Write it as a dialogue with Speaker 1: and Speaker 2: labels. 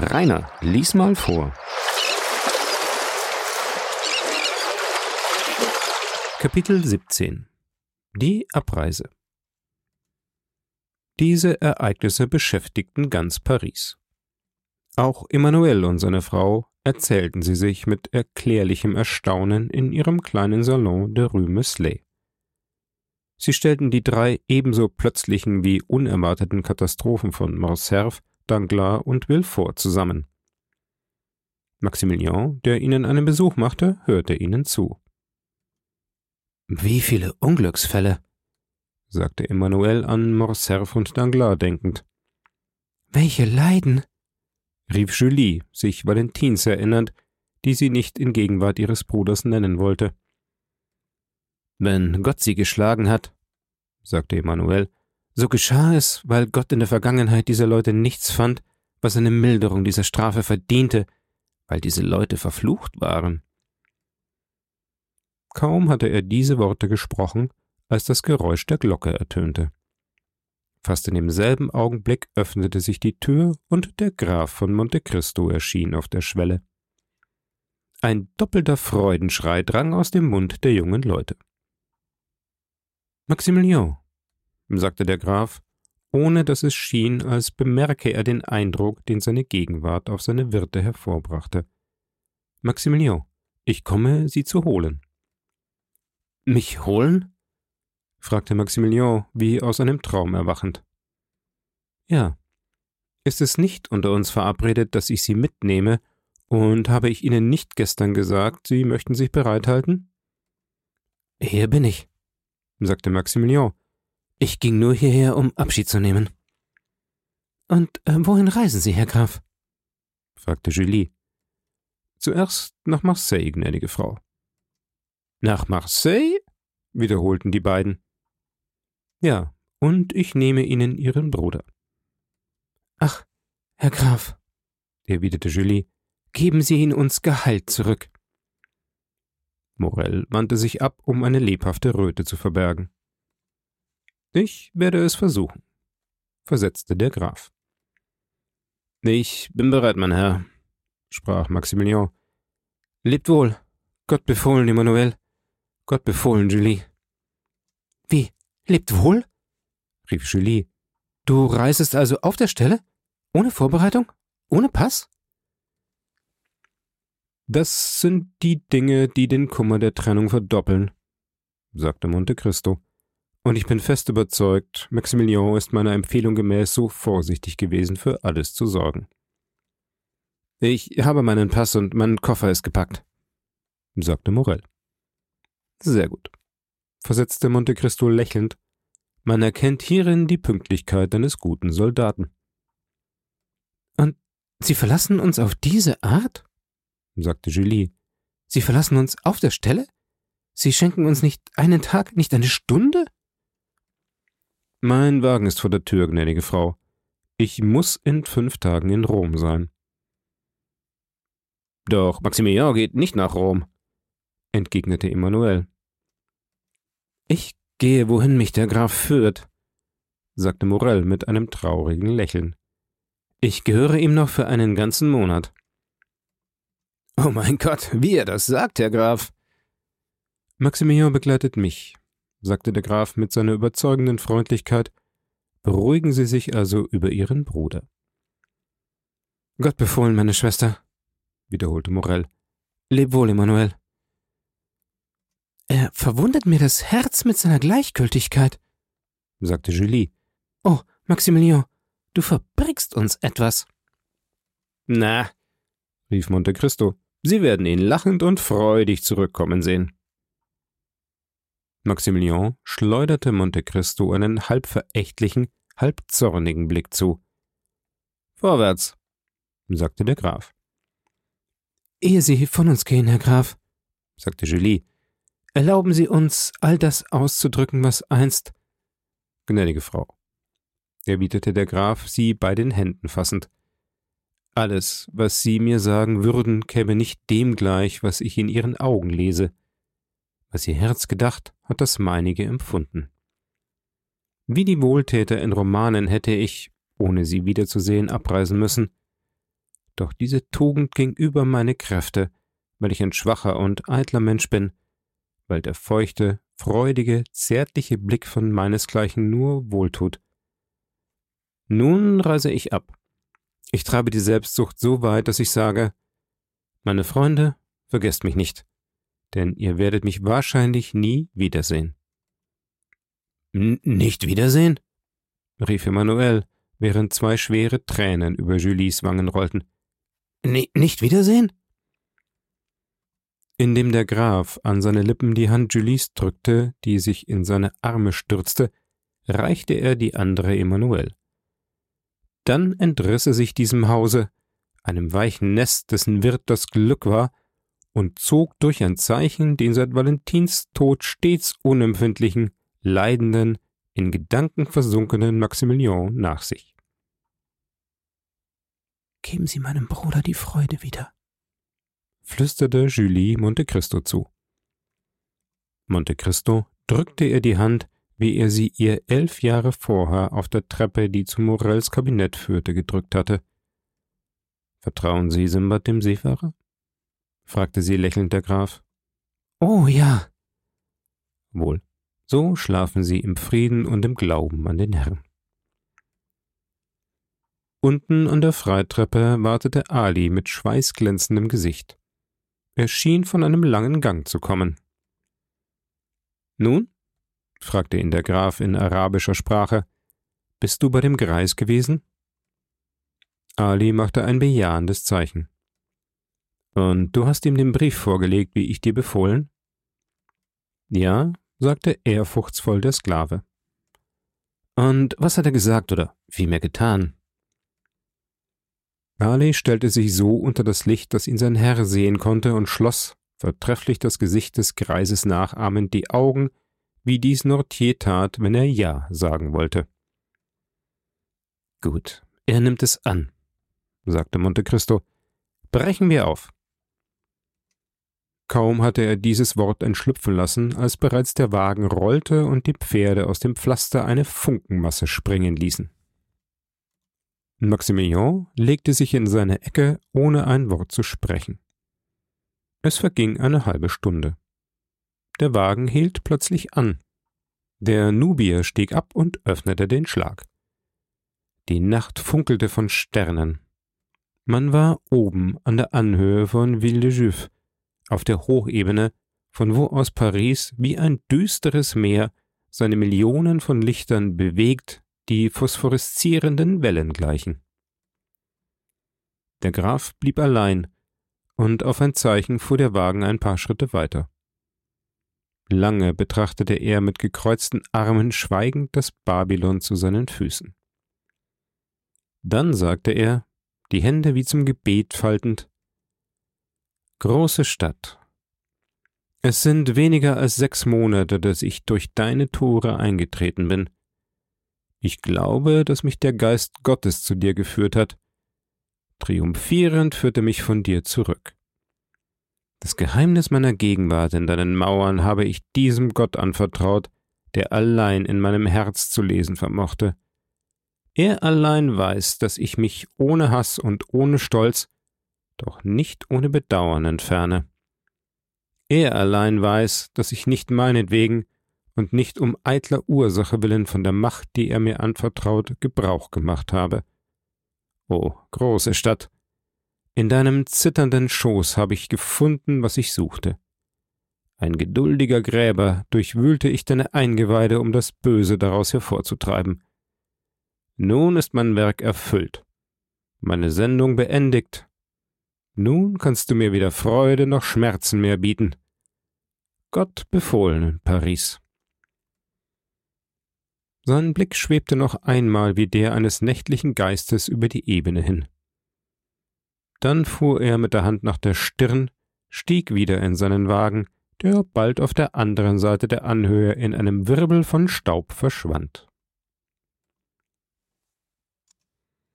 Speaker 1: Rainer, lies mal vor.
Speaker 2: Kapitel 17 Die Abreise Diese Ereignisse beschäftigten ganz Paris. Auch Emmanuel und seine Frau erzählten sie sich mit erklärlichem Erstaunen in ihrem kleinen Salon de Rue Meslay. Sie stellten die drei ebenso plötzlichen wie unerwarteten Katastrophen von Morcerf, Danglars und Villefort zusammen. Maximilian, der ihnen einen Besuch machte, hörte ihnen zu.
Speaker 3: Wie viele Unglücksfälle, sagte Emmanuel an Morcerf und Danglars denkend.
Speaker 4: Welche Leiden,
Speaker 2: rief Julie, sich Valentins erinnernd, die sie nicht in Gegenwart ihres Bruders nennen wollte.
Speaker 3: Wenn Gott sie geschlagen hat, sagte Emmanuel, so geschah es, weil Gott in der Vergangenheit dieser Leute nichts fand, was eine Milderung dieser Strafe verdiente, weil diese Leute verflucht waren.
Speaker 2: Kaum hatte er diese Worte gesprochen, als das Geräusch der Glocke ertönte. Fast in demselben Augenblick öffnete sich die Tür und der Graf von Monte Cristo erschien auf der Schwelle. Ein doppelter Freudenschrei drang aus dem Mund der jungen Leute. Maximilian, sagte der Graf, ohne dass es schien, als bemerke er den Eindruck, den seine Gegenwart auf seine Wirte hervorbrachte. Maximilian, ich komme, Sie zu holen.
Speaker 3: Mich holen?
Speaker 2: fragte Maximilian, wie aus einem Traum erwachend. Ja. Ist es nicht unter uns verabredet, dass ich Sie mitnehme, und habe ich Ihnen nicht gestern gesagt, Sie möchten sich bereithalten?
Speaker 3: Hier bin ich, sagte Maximilian. Ich ging nur hierher, um Abschied zu nehmen.
Speaker 4: Und äh, wohin reisen Sie, Herr Graf?
Speaker 2: fragte Julie. Zuerst nach Marseille, gnädige Frau.
Speaker 3: Nach Marseille? wiederholten die beiden.
Speaker 2: Ja, und ich nehme Ihnen Ihren Bruder.
Speaker 4: Ach, Herr Graf, erwiderte Julie, geben Sie ihn uns Gehalt zurück.
Speaker 2: Morell wandte sich ab, um eine lebhafte Röte zu verbergen. Ich werde es versuchen, versetzte der Graf.
Speaker 3: Ich bin bereit, mein Herr, sprach Maximilian.
Speaker 4: Lebt wohl. Gott befohlen, Emmanuel. Gott befohlen, Julie. Wie? Lebt wohl? rief Julie. Du reisest also auf der Stelle? Ohne Vorbereitung? Ohne Pass?
Speaker 2: Das sind die Dinge, die den Kummer der Trennung verdoppeln, sagte Monte Cristo. Und ich bin fest überzeugt, Maximilian ist meiner Empfehlung gemäß so vorsichtig gewesen, für alles zu sorgen.
Speaker 3: Ich habe meinen Pass und mein Koffer ist gepackt, sagte Morell.
Speaker 2: Sehr gut, versetzte Monte Cristo lächelnd. Man erkennt hierin die Pünktlichkeit eines guten Soldaten.
Speaker 4: Und Sie verlassen uns auf diese Art? sagte Julie. Sie verlassen uns auf der Stelle? Sie schenken uns nicht einen Tag, nicht eine Stunde?
Speaker 2: Mein Wagen ist vor der Tür, gnädige Frau. Ich muss in fünf Tagen in Rom sein.
Speaker 3: Doch Maximilian geht nicht nach Rom, entgegnete Emmanuel.
Speaker 4: Ich gehe, wohin mich der Graf führt, sagte Morell mit einem traurigen Lächeln. Ich gehöre ihm noch für einen ganzen Monat.
Speaker 3: Oh mein Gott, wie er das sagt, Herr Graf.
Speaker 2: Maximilian begleitet mich, sagte der Graf mit seiner überzeugenden Freundlichkeit. Beruhigen Sie sich also über Ihren Bruder.
Speaker 4: Gott befohlen, meine Schwester, wiederholte Morell. Leb wohl, Emanuel. Er verwundert mir das Herz mit seiner Gleichgültigkeit, sagte Julie. Oh, Maximilian, du verbrickst uns etwas.
Speaker 2: Na, rief Monte Cristo, Sie werden ihn lachend und freudig zurückkommen sehen. Maximilian schleuderte Monte Cristo einen halb verächtlichen, halb zornigen Blick zu. Vorwärts, sagte der Graf.
Speaker 4: Ehe Sie von uns gehen, Herr Graf, sagte Julie, erlauben Sie uns, all das auszudrücken, was einst.
Speaker 2: Gnädige Frau, erwiderte der Graf, sie bei den Händen fassend. Alles, was Sie mir sagen würden, käme nicht dem gleich, was ich in Ihren Augen lese. Was Ihr Herz gedacht, hat das meinige empfunden. Wie die Wohltäter in Romanen hätte ich, ohne sie wiederzusehen, abreisen müssen. Doch diese Tugend ging über meine Kräfte, weil ich ein schwacher und eitler Mensch bin, weil der feuchte, freudige, zärtliche Blick von meinesgleichen nur wohltut. Nun reise ich ab. Ich treibe die Selbstsucht so weit, dass ich sage, meine Freunde, vergesst mich nicht, denn ihr werdet mich wahrscheinlich nie wiedersehen. Nicht wiedersehen? rief Emmanuel, während zwei schwere Tränen über Julies Wangen rollten. N nicht wiedersehen? Indem der Graf an seine Lippen die Hand Julies drückte, die sich in seine Arme stürzte, reichte er die andere Emmanuel. Dann entriss er sich diesem Hause, einem weichen Nest, dessen Wirt das Glück war, und zog durch ein Zeichen den seit Valentins Tod stets unempfindlichen, leidenden, in Gedanken versunkenen Maximilian nach sich.
Speaker 4: Geben Sie meinem Bruder die Freude wieder,
Speaker 2: flüsterte Julie Monte Cristo zu. Monte Cristo drückte ihr die Hand, wie er sie ihr elf Jahre vorher auf der Treppe, die zu Morells Kabinett führte, gedrückt hatte. Vertrauen Sie Simbad dem Seefahrer? Fragte sie lächelnd der Graf.
Speaker 4: Oh ja.
Speaker 2: Wohl, so schlafen Sie im Frieden und im Glauben an den Herrn. Unten an der Freitreppe wartete Ali mit schweißglänzendem Gesicht. Er schien von einem langen Gang zu kommen. Nun? fragte ihn der Graf in arabischer Sprache. Bist du bei dem Greis gewesen? Ali machte ein bejahendes Zeichen. Und du hast ihm den Brief vorgelegt, wie ich dir befohlen? Ja, sagte ehrfurchtsvoll der Sklave. Und was hat er gesagt oder vielmehr getan? Ali stellte sich so unter das Licht, dass ihn sein Herr sehen konnte, und schloss, vertrefflich das Gesicht des Greises nachahmend, die Augen, wie dies Nortier tat, wenn er Ja sagen wollte. Gut, er nimmt es an, sagte Monte Cristo. Brechen wir auf. Kaum hatte er dieses Wort entschlüpfen lassen, als bereits der Wagen rollte und die Pferde aus dem Pflaster eine Funkenmasse springen ließen. Maximilian legte sich in seine Ecke, ohne ein Wort zu sprechen. Es verging eine halbe Stunde. Der Wagen hielt plötzlich an. Der Nubier stieg ab und öffnete den Schlag. Die Nacht funkelte von Sternen. Man war oben an der Anhöhe von Ville de Juif, auf der Hochebene, von wo aus Paris wie ein düsteres Meer seine Millionen von Lichtern bewegt, die phosphoreszierenden Wellen gleichen. Der Graf blieb allein, und auf ein Zeichen fuhr der Wagen ein paar Schritte weiter. Lange betrachtete er mit gekreuzten Armen schweigend das Babylon zu seinen Füßen. Dann sagte er, die Hände wie zum Gebet faltend Große Stadt. Es sind weniger als sechs Monate, dass ich durch deine Tore eingetreten bin. Ich glaube, dass mich der Geist Gottes zu dir geführt hat. Triumphierend führte mich von dir zurück. Das Geheimnis meiner Gegenwart in deinen Mauern habe ich diesem Gott anvertraut, der allein in meinem Herz zu lesen vermochte. Er allein weiß, dass ich mich ohne Hass und ohne Stolz doch nicht ohne Bedauern entferne. Er allein weiß, dass ich nicht meinetwegen und nicht um eitler Ursache willen von der Macht, die er mir anvertraut, Gebrauch gemacht habe. O große Stadt, in deinem zitternden Schoß habe ich gefunden, was ich suchte. Ein geduldiger Gräber durchwühlte ich deine Eingeweide, um das Böse daraus hervorzutreiben. Nun ist mein Werk erfüllt, meine Sendung beendigt nun kannst du mir weder Freude noch Schmerzen mehr bieten. Gott befohlen, Paris. Sein Blick schwebte noch einmal wie der eines nächtlichen Geistes über die Ebene hin. Dann fuhr er mit der Hand nach der Stirn, stieg wieder in seinen Wagen, der bald auf der anderen Seite der Anhöhe in einem Wirbel von Staub verschwand.